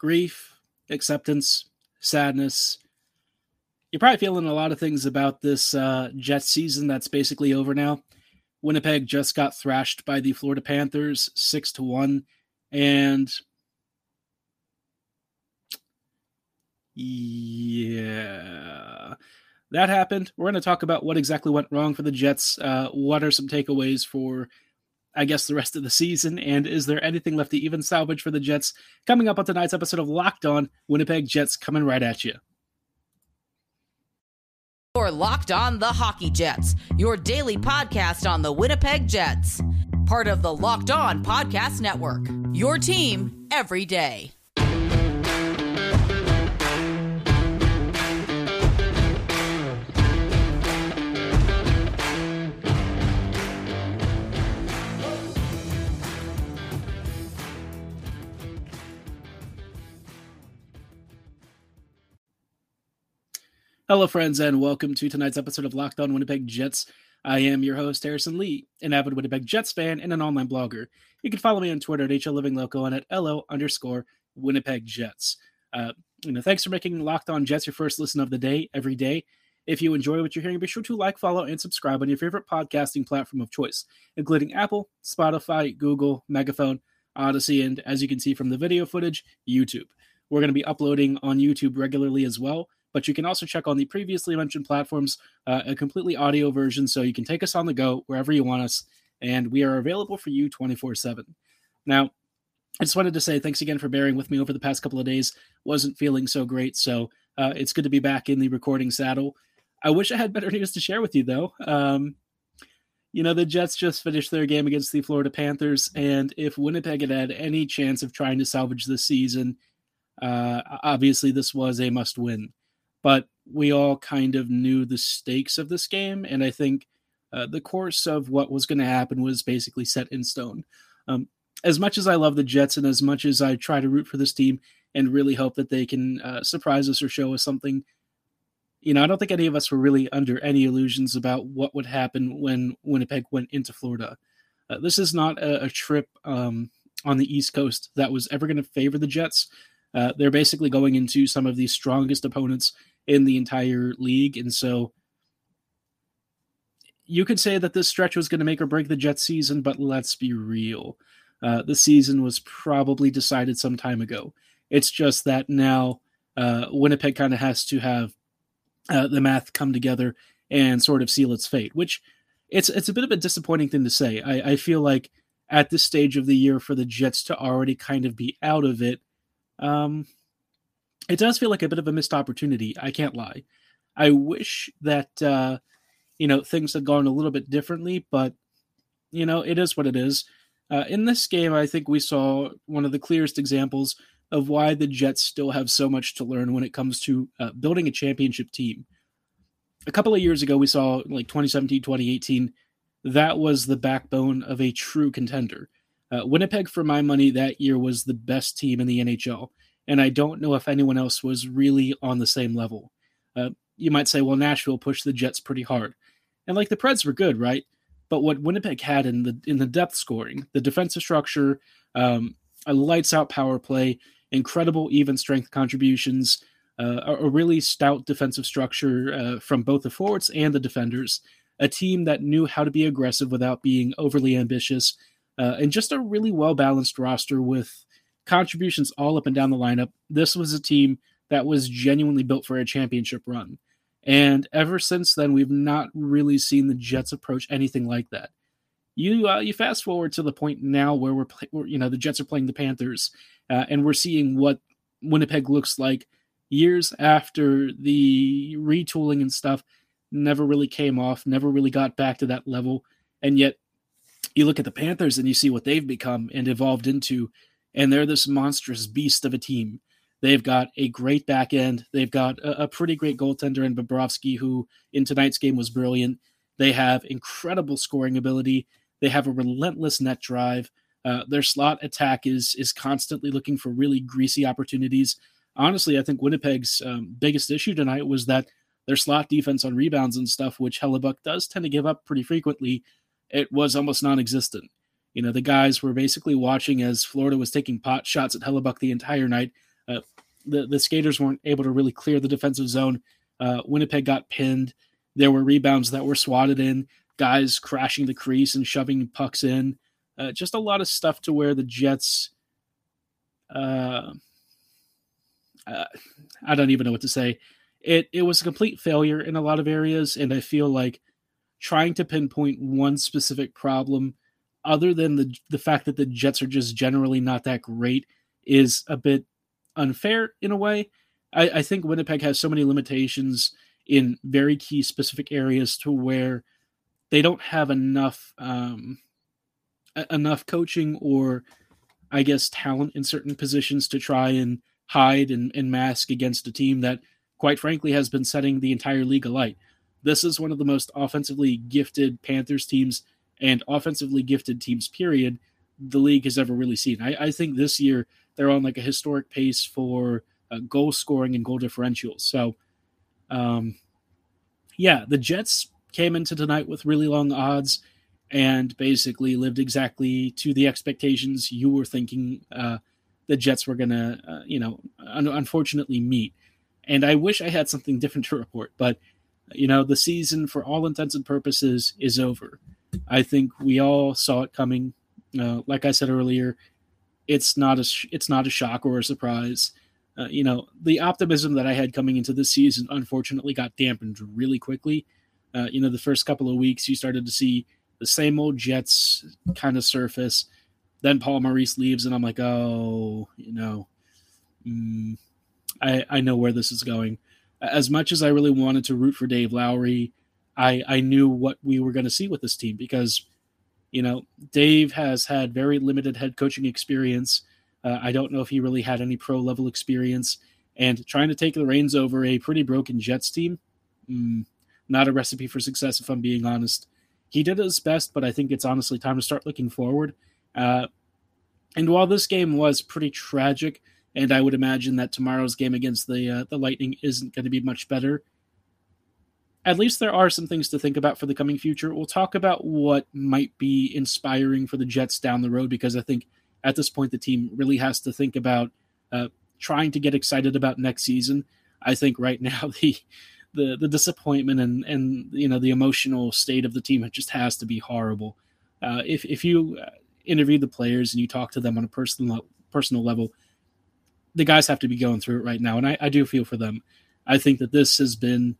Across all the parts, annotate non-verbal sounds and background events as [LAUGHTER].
grief, acceptance, sadness. You're probably feeling a lot of things about this uh, Jets season that's basically over now. Winnipeg just got thrashed by the Florida Panthers six to one, and yeah, that happened. We're going to talk about what exactly went wrong for the Jets. Uh, what are some takeaways for, I guess, the rest of the season? And is there anything left to even salvage for the Jets? Coming up on tonight's episode of Locked On Winnipeg Jets, coming right at you. You're Locked On the Hockey Jets, your daily podcast on the Winnipeg Jets. Part of the Locked On Podcast Network. Your team every day. Hello, friends, and welcome to tonight's episode of Locked On Winnipeg Jets. I am your host, Harrison Lee, an avid Winnipeg Jets fan and an online blogger. You can follow me on Twitter at HLLivingLoco and at LO underscore Winnipeg Jets. Uh, you know, thanks for making Locked On Jets your first listen of the day every day. If you enjoy what you're hearing, be sure to like, follow, and subscribe on your favorite podcasting platform of choice, including Apple, Spotify, Google, Megaphone, Odyssey, and as you can see from the video footage, YouTube. We're going to be uploading on YouTube regularly as well but you can also check on the previously mentioned platforms uh, a completely audio version so you can take us on the go wherever you want us and we are available for you 24-7 now i just wanted to say thanks again for bearing with me over the past couple of days. Wasn't feeling so great so uh, it's good to be back in the recording saddle. I wish i had [LAUGHS] better news to share with you though. Um, you know the jets just finished their game against the florida panthers and if winnipeg had had any chance of trying to salvage this season uh, obviously this was a must win but we all kind of knew the stakes of this game, and I think uh, the course of what was going to happen was basically set in stone. Um, as much as I love the Jets, and as much as I try to root for this team and really hope that they can uh, surprise us or show us something, you know, I don't think any of us were really under any illusions about what would happen when Winnipeg went into Florida. Uh, this is not a, a trip um, on the East Coast that was ever going to favor the Jets. Uh, they're basically going into some of the strongest opponents in the entire league. And so you could say that this stretch was going to make or break the Jets season, but let's be real. Uh, the season was probably decided some time ago. It's just that now uh, Winnipeg kind of has to have uh, the math come together and sort of seal its fate, which it's it's a bit of a disappointing thing to say. I, I feel like at this stage of the year for the Jets to already kind of be out of it, um, it does feel like a bit of a missed opportunity. I can't lie. I wish that uh, you know things had gone a little bit differently, but you know it is what it is. Uh, in this game, I think we saw one of the clearest examples of why the Jets still have so much to learn when it comes to uh, building a championship team. A couple of years ago, we saw like 2017, 2018. That was the backbone of a true contender. Uh, Winnipeg, for my money, that year was the best team in the NHL and I don't know if anyone else was really on the same level. Uh, you might say, well, Nashville pushed the Jets pretty hard, and like the Preds were good, right? But what Winnipeg had in the in the depth scoring, the defensive structure, um, a lights out power play, incredible even strength contributions, uh, a, a, really stout defensive structure uh, from both the forwards and the defenders, a team that knew how to be aggressive without being overly ambitious, uh, and just a really well balanced roster with contributions all up and down the lineup. This was a team that was genuinely built for a championship run. And ever since then, we've not really seen the Jets approach anything like that. You uh, you fast forward to the point now where we're, play, you know the Jets are playing the Panthers, uh, and we're seeing what Winnipeg looks like years after the retooling and stuff never really came off, never really got back to that level, and yet you look at the Panthers and you see what they've become and evolved into and they're this monstrous beast of a team. They've got a great back end. They've got a, a pretty great goaltender in Bobrovsky, who in tonight's game was brilliant. They have incredible scoring ability. They have a relentless net drive. Uh, their slot attack is is constantly looking for really greasy opportunities. Honestly, I think Winnipeg's um, biggest issue tonight was that their slot defense on rebounds and stuff, which Hellebuyck does tend to give up pretty frequently, it was almost non-existent. You know, the guys were basically watching as Florida was taking pot shots at Hellebuyck the entire night, Uh, the the skaters weren't able to really clear the defensive zone. Uh, Winnipeg got pinned. There were rebounds that were swatted in, guys crashing the crease and shoving pucks in. Uh, just a lot of stuff to where the Jets. Uh, uh, I don't even know what to say. It it was a complete failure in a lot of areas, and I feel like trying to pinpoint one specific problem, other than the the fact that the Jets are just generally not that great, is a bit unfair in a way. I, I think Winnipeg has so many limitations in very key specific areas to where they don't have enough um, enough coaching or I guess talent in certain positions to try and hide and, and mask against a team that quite frankly has been setting the entire league alight. This is one of the most offensively gifted Panthers teams and offensively gifted teams, period, the league has ever really seen. I, I think this year they're on like a historic pace for uh, goal scoring and goal differentials. So, um, yeah, the Jets came into tonight with really long odds and basically lived exactly to the expectations you were thinking uh, the Jets were going to, uh, you know, un- unfortunately meet. And I wish I had something different to report, but you know, the season for all intents and purposes is over. I think we all saw it coming. Uh, like I said earlier, it's not a sh- it's not a shock or a surprise. Uh, you know, the optimism that I had coming into this season unfortunately got dampened really quickly. Uh, you know, the first couple of weeks you started to see the same old Jets kind of surface. Then Paul Maurice leaves, and I'm like, oh, you know, mm, I I know where this is going. As much as I really wanted to root for Dave Lowry, I I knew what we were going to see with this team because, you know, Dave has had very limited head coaching experience. Uh, I don't know if he really had any pro level experience, and trying to take the reins over a pretty broken Jets team, mm, not a recipe for success, if I'm being honest. He did his best, but I think it's honestly time to start looking forward. Uh, and while this game was pretty tragic, and I would imagine that tomorrow's game against the uh, the Lightning isn't going to be much better. At least there are some things to think about for the coming future. We'll talk about what might be inspiring for the Jets down the road because I think at this point the team really has to think about uh, trying to get excited about next season. I think right [LAUGHS] now the the the disappointment and and you know the emotional state of the team it just has to be horrible. Uh, if if you uh, interview the players and you talk to them on a personal personal level, the guys have to be going through it right now, and I, I do feel for them. I think that this has been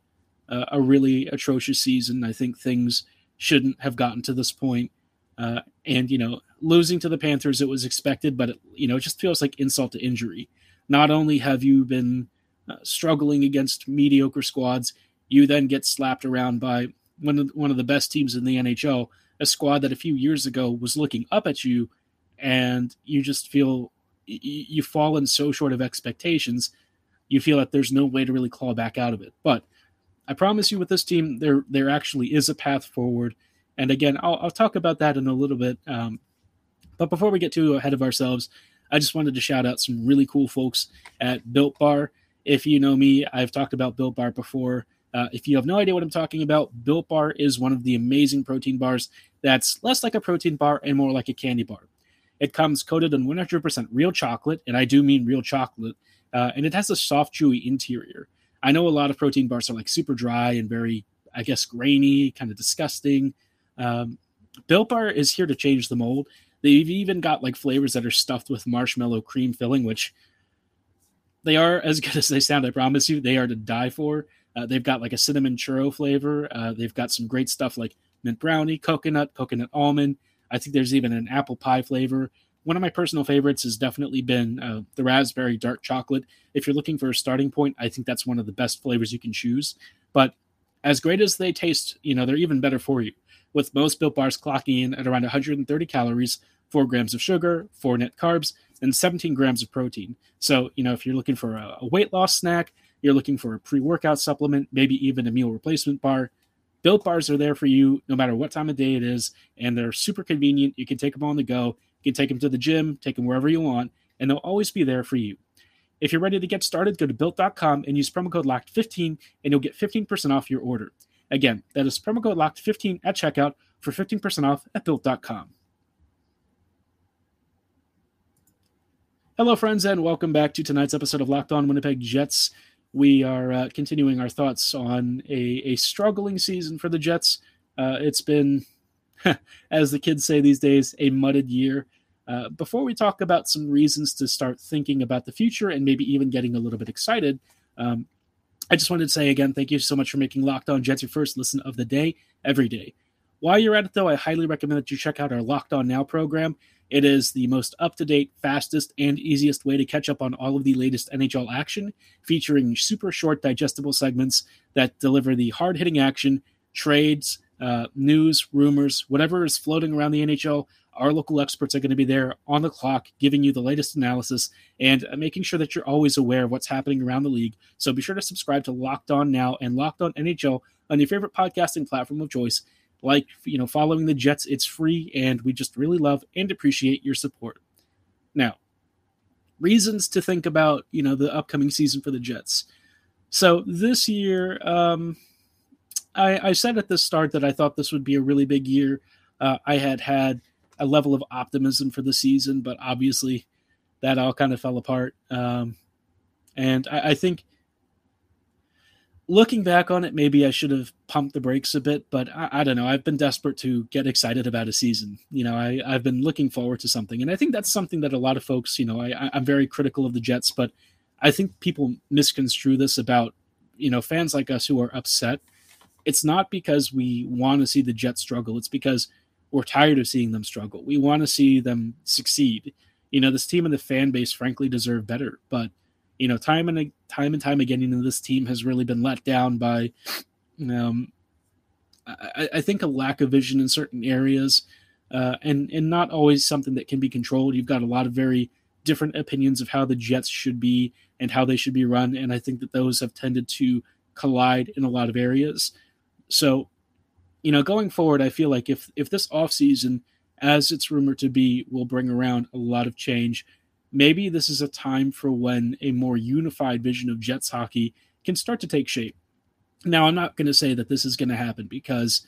uh, a really atrocious season. I think things shouldn't have gotten to this point. Uh, and you know, losing to the Panthers, it was expected, but it, you know, it just feels like insult to injury. Not only have you been uh, struggling against mediocre squads, you then get slapped around by one of one of the best teams in the NHL, a squad that a few years ago was looking up at you, and you just feel you've fallen so short of expectations, you feel that there's no way to really claw back out of it. But I promise you, with this team, there there actually is a path forward. And again, I'll, I'll talk about that in a little bit. Um, but before we get too ahead of ourselves, I just wanted to shout out some really cool folks at Built Bar. If you know me, I've talked about Built Bar before. Uh, if you have no idea what I'm talking about, Built Bar is one of the amazing protein bars that's less like a protein bar and more like a candy bar. It comes coated in 100% real chocolate, and I do mean real chocolate, uh, and it has a soft, chewy interior. I know a lot of protein bars are like super dry and very, I guess, grainy, kind of disgusting. Um, Built Bar is here to change the mold. They've even got like flavors that are stuffed with marshmallow cream filling, which they are as [LAUGHS] good as they sound. I promise you, they are to die for. Uh, they've got like a cinnamon churro flavor. Uh, they've got some great stuff like mint brownie, coconut, coconut almond. I think there's even an apple pie flavor. One of my personal favorites has definitely been uh, the raspberry dark chocolate. If you're looking for a starting point, I think that's one of the best flavors you can choose. But as great as they taste, you know, they're even better for you. With most built bars clocking in at around 130 calories, 4 grams of sugar, 4 net carbs, and 17 grams of protein. So, you know, if you're looking for a, a weight loss snack, you're looking for a pre workout supplement, maybe even a meal replacement bar, Built bars are there for you no matter what time of day it is, and they're super convenient. You can take them on the go. You can take them to the gym, take them wherever you want, and they'll always be there for you. If you're ready to get started, go to built.com and use promo code LOCKED15 and you'll get 15% off your order. Again, that is promo code LOCKED15 at checkout for 15% off at built.com. Hello, friends, and welcome back to tonight's episode of Locked On Winnipeg Jets. We are uh, continuing our thoughts on a, a struggling season for the Jets. Uh, it's been, [LAUGHS] as the kids say these days, a mudded year. Uh, before we talk about some reasons to start thinking about the future and maybe even getting a little bit excited, um, I just wanted to say again, thank you so much for making Locked On Jets your first listen of the day every day. While you're at it, though, I highly recommend that you check out our Locked On Now program. It is the most up to date, fastest, and easiest way to catch up on all of the latest NHL action, featuring super short, digestible segments that deliver the hard hitting action, trades, uh, news, rumors, whatever is floating around the NHL. Our local experts are going to be there on the clock, giving you the latest analysis and uh, making sure that you're always aware of what's happening around the league. So be sure to subscribe to Locked On Now and Locked On NHL on your favorite podcasting platform of choice like you know following the Jets. It's free, and we just really love and appreciate your support. Now, reasons to think about you know the upcoming season for the Jets. So this year, um, I, I said at the start that I thought this would be a really big year. Uh, I had had a level of optimism for the season, but obviously that all kind of fell apart. Um, and I, I think looking back on it, maybe I should have pumped the brakes a bit, but I, I, don't know. I've been desperate to get excited about a season. You know, I, I've been looking forward to something. And I think that's something that a lot of folks, you know, I, I'm very critical of the Jets, but I think people misconstrue this about, you know, fans like us who are upset. It's not because we want to see the Jets struggle, it's because we're tired of seeing them struggle. We want to see them succeed. You know, this team and the fan base, frankly, deserve better, but you know, time and time and time again, you know, this team has really been let down by, um, I, I think a lack of vision in certain areas, uh, and and not always something that can be controlled. You've got a lot of very different opinions of how the Jets should be and how they should be run, and I think that those have tended to collide in a lot of areas. So, you know, going forward, I feel like if if this offseason, as it's rumored to be, will bring around a lot of change maybe this is a time for when a more unified vision of Jets hockey can start to take shape. Now, I'm not going to say that this is going to happen because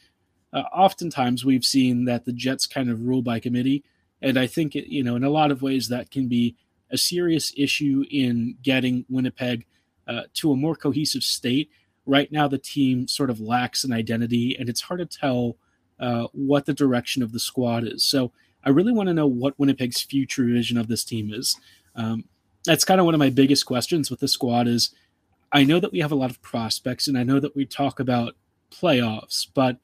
uh, oftentimes we've seen that the Jets kind of rule by committee. And I think, it, you know, in a lot of ways that can be a serious issue in getting Winnipeg uh, to a more cohesive state. Right now, the team sort of lacks an identity, and it's hard to tell uh, what the direction of the squad is. So I really want to know what Winnipeg's future vision of this team is. Um, that's kind of one of my biggest questions with the squad is I know that we have a lot of prospects and I know that we talk about playoffs, but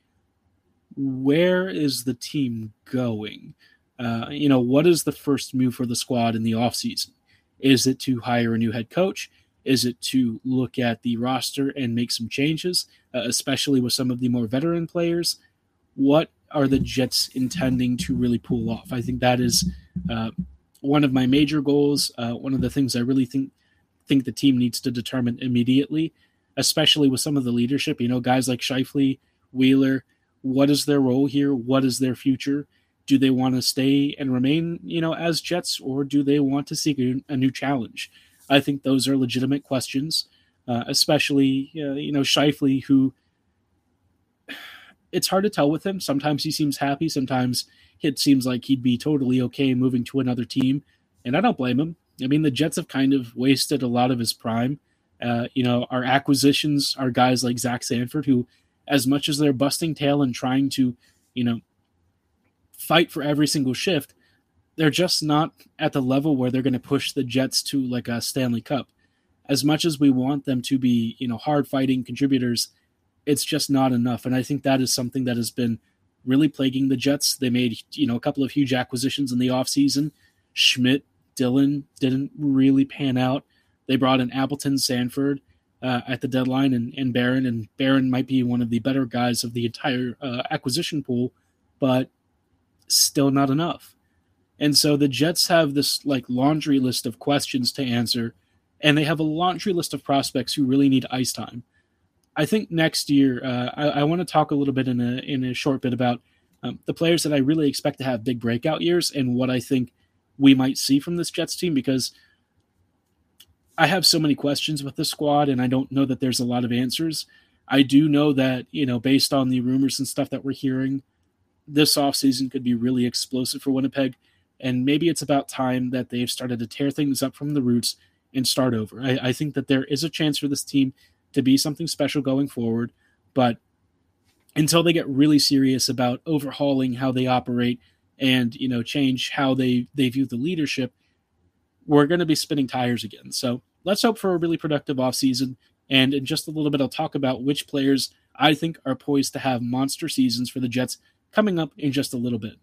where is the team going? Uh, you know, what is the first move for the squad in the offseason? Is it to hire a new head coach? Is it to look at the roster and make some changes, uh, especially with some of the more veteran players? What are the Jets intending to really pull off? I think that is uh, one of my major goals. Uh, one of the things I really think think the team needs to determine immediately, especially with some of the leadership. You know, guys like Scheifele, Wheeler. What is their role here? What is their future? Do they want to stay and remain, you know, as Jets, or do they want to seek a, a new challenge? I think those are legitimate questions, uh, especially uh, you know Scheifele, who it's hard to tell with him. Sometimes he seems happy. Sometimes it seems like he'd be totally okay moving to another team, and I don't blame him. I mean, the Jets have kind of wasted a lot of his prime. Uh, you know, our acquisitions are guys like Zach Sanford, who, as much as they're busting tail and trying to, you know, fight for every single shift, they're just not at the level where they're going to push the Jets to like a Stanley Cup. As much as we want them to be, you know, hard fighting contributors, it's just not enough. And I think that is something that has been really plaguing the Jets. They made, you know, a couple of huge acquisitions in the offseason. Schmidt, Dillon didn't really pan out. They brought in Appleton, Sanford uh, at the deadline, and, and Barron. And Barron might be one of the better guys of the entire uh, acquisition pool, but still not enough. And so the Jets have this like laundry list of questions to answer, and they have a laundry list of prospects who really need ice time. I think next year uh, I, I want to talk a little bit in a in a short bit about um, the players that I really expect to have big breakout years and what I think we might see from this Jets team because I have so many questions with the squad and I don't know that there's a lot of answers. I do know that, you know, based on the rumors and stuff that we're hearing, this offseason could be really explosive for Winnipeg. And maybe it's about time that they've started to tear things up from the roots and start over. I, I think that there is a chance for this team to be something special going forward, but until they get really serious about overhauling how they operate and you know change how they they view the leadership, we're going to be spinning tires again. So let's hope for a really productive offseason. And in just a little bit, I'll talk about which players I think are poised to have monster seasons for the Jets coming up in just a little bit.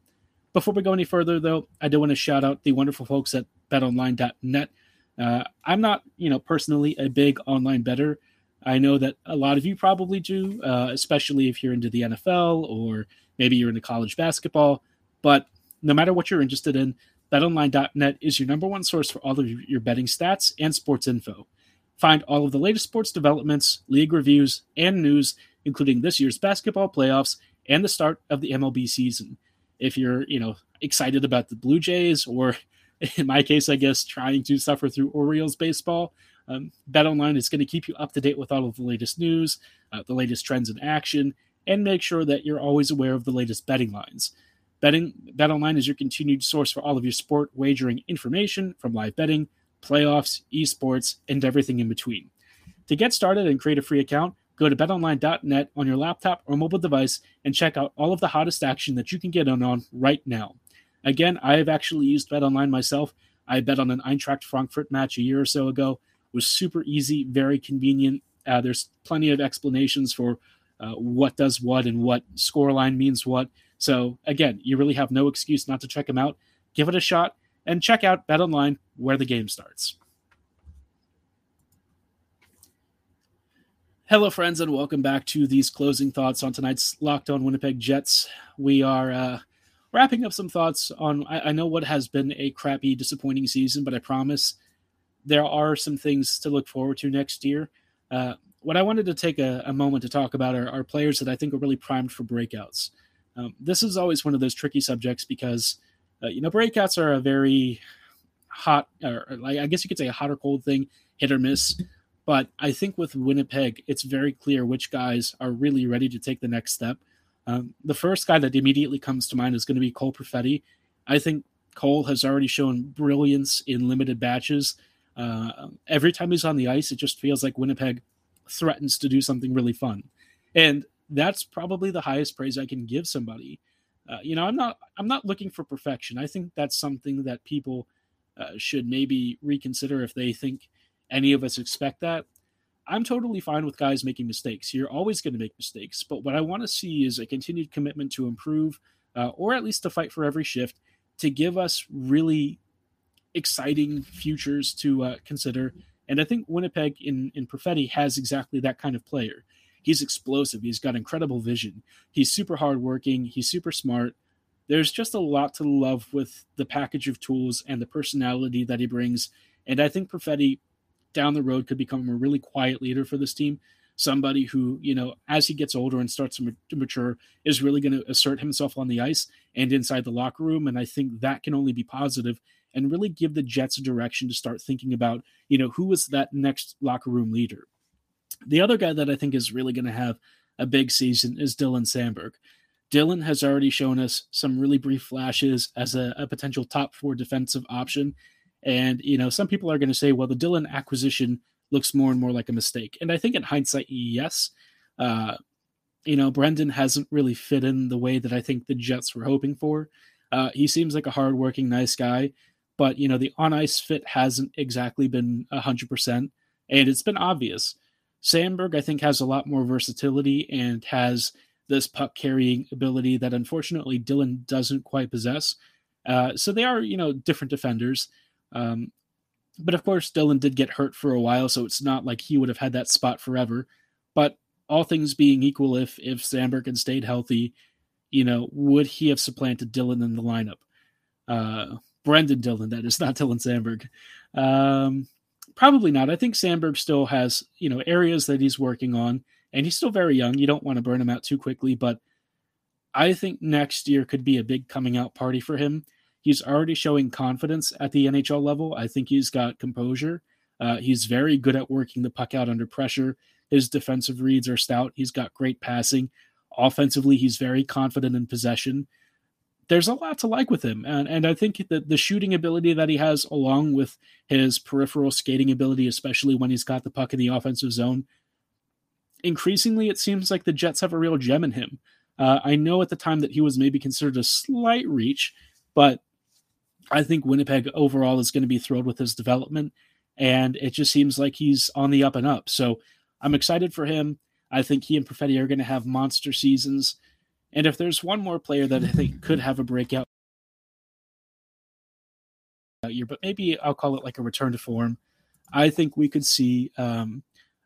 Before we go any further, though, I do want to shout out the wonderful folks at betonline.net. Uh, I'm not, you know, personally a big online better. I know that a lot of you probably do, uh, especially if you're into the NFL or maybe you're into college basketball. But no matter what you're interested in, betonline.net is your number one source for all of your betting stats and sports info. Find all of the latest sports developments, league reviews, and news, including this year's basketball playoffs and the start of the MLB season. If you're, you know, excited about the Blue Jays, or [LAUGHS] in my case, I guess trying to suffer through Orioles baseball, um, BetOnline is going to keep you up to date with all of the latest news, uh, the latest trends in action, and make sure that you're always aware of the latest betting lines. Betting BetOnline is your continued source for all of your sport wagering information, from live betting, playoffs, esports, and everything in between. To get started and create a free account, go to betonline.net on your laptop or mobile device and check out all of the hottest action that you can get in on right now. Again, I have actually used BetOnline myself. I bet on an Eintracht Frankfurt match a year or so ago. It was super easy, very convenient. Uh, there's plenty of explanations for uh, what does what and what scoreline means what. So again, you really have no excuse not to check them out. Give it a shot and check out BetOnline where the game starts. Hello, friends, and welcome back to these closing thoughts on tonight's Locked On Winnipeg Jets. We are uh, wrapping up some thoughts on. I, I, know what has been a crappy, disappointing season, but I promise there are some things to look forward to next year. Uh, what I wanted to take a, a moment to talk about are, are, players that I think are really primed for breakouts. Um, this is always one of those tricky subjects because uh, you know breakouts are a very hot, or like I guess you could say a hot or cold thing, hit or miss. But I think with Winnipeg, it's very clear which guys are really ready to take the next step. Um, the first guy that immediately comes to mind is going to be Cole Perfetti. I think Cole has already shown brilliance in limited batches. Uh, every time he's on the ice, it just feels like Winnipeg threatens to do something really fun. And that's probably the highest praise I can give somebody. Uh, you know, I'm not I'm not looking for perfection. I think that's something that people uh, should maybe reconsider if they think any of us expect that. I'm totally fine with guys making mistakes. You're always going to make mistakes, but what I want to see is a continued commitment to improve, uh, or at least to fight for every shift, to give us really exciting futures to uh, consider. And I think Winnipeg in in Perfetti has exactly that kind of player. He's explosive. He's got incredible vision. He's super hardworking. He's super smart. There's just a lot to love with the package of tools and the personality that he brings. And I think Perfetti down the road could become a really quiet leader for this team. Somebody who, you know, as he gets older and starts to mature, is really going to assert himself on the ice and inside the locker room. And I think that can only be positive and really give the Jets a direction to start thinking about, you know, who is that next locker room leader. The other guy that I think is really going to have a big season is Dylan Samberg. Dylan has already shown us some really brief flashes as a, a potential top four defensive option. And, you know, some people are going to say, well, the Dillon acquisition looks more and more like a mistake. And I think in hindsight, yes. Uh, you know, Brenden hasn't really fit in the way that I think the Jets were hoping for. Uh, he seems like a hardworking, nice guy, but, you know, the on ice fit hasn't exactly been 100%. And it's been obvious. Samberg, I think, has a lot more versatility and has this puck carrying ability that unfortunately Dillon doesn't quite possess. Uh, so they are, you know, different defenders. Um, but of course, Dylan did get hurt for a while, so it's not like he would have had that spot forever. But all things being equal, if if Samberg had stayed healthy, you know, would he have supplanted Dillon in the lineup? Uh, Brenden Dillon, that is [LAUGHS] not Dylan Samberg. Um, probably not. I think Samberg still has you know areas that he's working on, and he's still very young. You don't want to burn him out too quickly, but I think next year could be a big coming out party for him. He's already showing confidence at the NHL level. I think he's got composure. Uh, he's very good at working the puck out under pressure. His defensive reads are stout. He's got great passing. Offensively, he's very confident in possession. there's a lot to like with him. And, and I think that the shooting ability that he has, along with his peripheral skating ability, especially when he's got the puck in the offensive zone, increasingly it seems like the Jets have a real gem in him. Uh, I know at the time that he was maybe considered a slight reach, but I think Winnipeg overall is going to be thrilled with his development. And it just seems like he's on the up and up. So I'm excited for him. I think he and Perfetti are going to have monster seasons. And if there's one more player that I think could have a breakout year, but maybe I'll call it like a return to form, I think we could see um,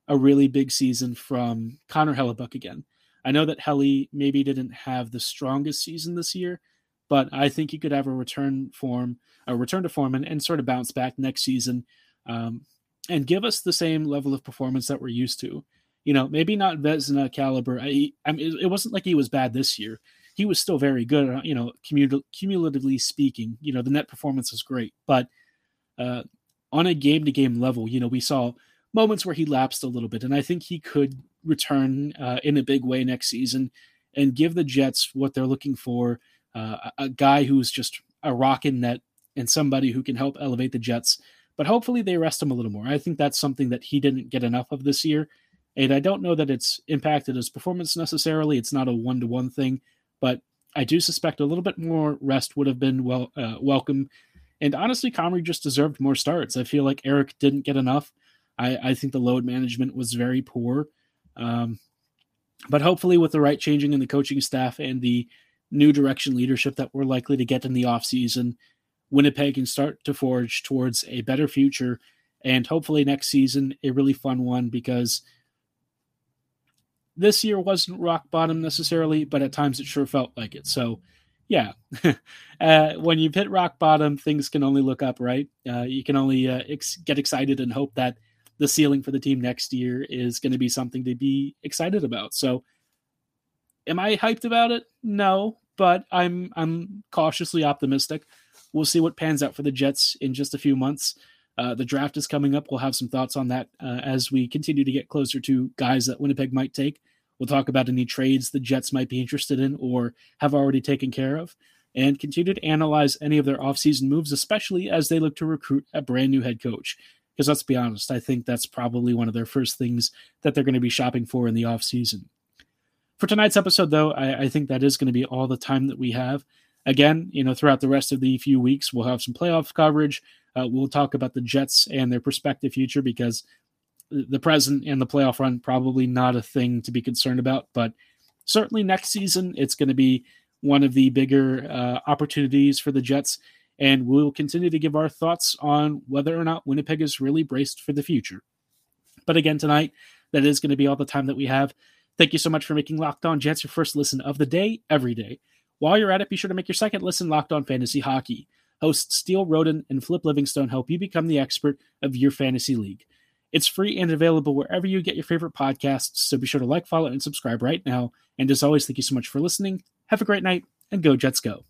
a really big season from Connor Hellebuyck again. I know that Helly maybe didn't have the strongest season this year, but I think he could have a return form, a return to form, and, and sort of bounce back next season, um, and give us the same level of performance that we're used to you know, maybe not Vezina caliber. I, I mean, it wasn't like he was bad this year. He was still very good, uh, you know, cumul- cumulatively speaking. You know, the net performance was great, but uh, on a game to game level, you know, we saw moments where he lapsed a little bit, and I think he could return uh, in a big way next season and give the Jets what they're looking for uh, a guy who's just a rock in net and somebody who can help elevate the Jets. But hopefully they rest him a little more. I think that's something that he didn't get enough of this year. And I don't know that it's impacted his performance necessarily. It's not a one to one thing, but I do suspect a little bit more rest would have been well uh, welcome. And honestly, Comrie just deserved more starts. I feel like Eric didn't get enough. I, I think the load management was very poor. Um, but hopefully, with the right changing in the coaching staff and the new direction leadership that we're likely to get in the offseason, Winnipeg can start to forge towards a better future. And hopefully, next season, a really fun one because – this year wasn't rock bottom necessarily, but at times it sure felt like it. So, yeah, [LAUGHS] uh, when you've hit rock bottom, things can only look up, right? Uh, you can only uh, ex- get excited and hope that the ceiling for the team next year is going to be something to be excited about. So, am I hyped about it? No, but I'm I'm cautiously optimistic. We'll see what pans out for the Jets in just a few months. Uh, the draft is coming up. We'll have some thoughts on that uh, as we continue to get closer to guys that Winnipeg might take. We'll talk about any trades the Jets might be interested in or have already taken care of, and continue to analyze any of their offseason moves, especially as they look to recruit a brand new head coach. Because let's be honest, I think that's probably one of their first things that they're going to be shopping for in the offseason. For tonight's episode, though, I, I think that is going to be all the time that we have. Again, you know, throughout the rest of the few weeks, we'll have some playoff coverage. Uh, we'll talk about the Jets and their prospective future because the present and the playoff run probably not a thing to be concerned about, but certainly next season it's going to be one of the bigger uh, opportunities for the Jets, and we'll continue to give our thoughts on whether or not Winnipeg is really braced for the future. But again, tonight that is going to be all the time that we have. Thank you so much for making Locked On Jets your first listen of the day every day. While you're at it, be sure to make your second listen Locked On Fantasy Hockey. Hosts Steele Roden and Flip Livingstone help you become the expert of your fantasy league. It's free and available wherever you get your favorite podcasts, so be sure to like, follow, and subscribe right now. And as always, thank you so much for listening. Have a great night, and go Jets go.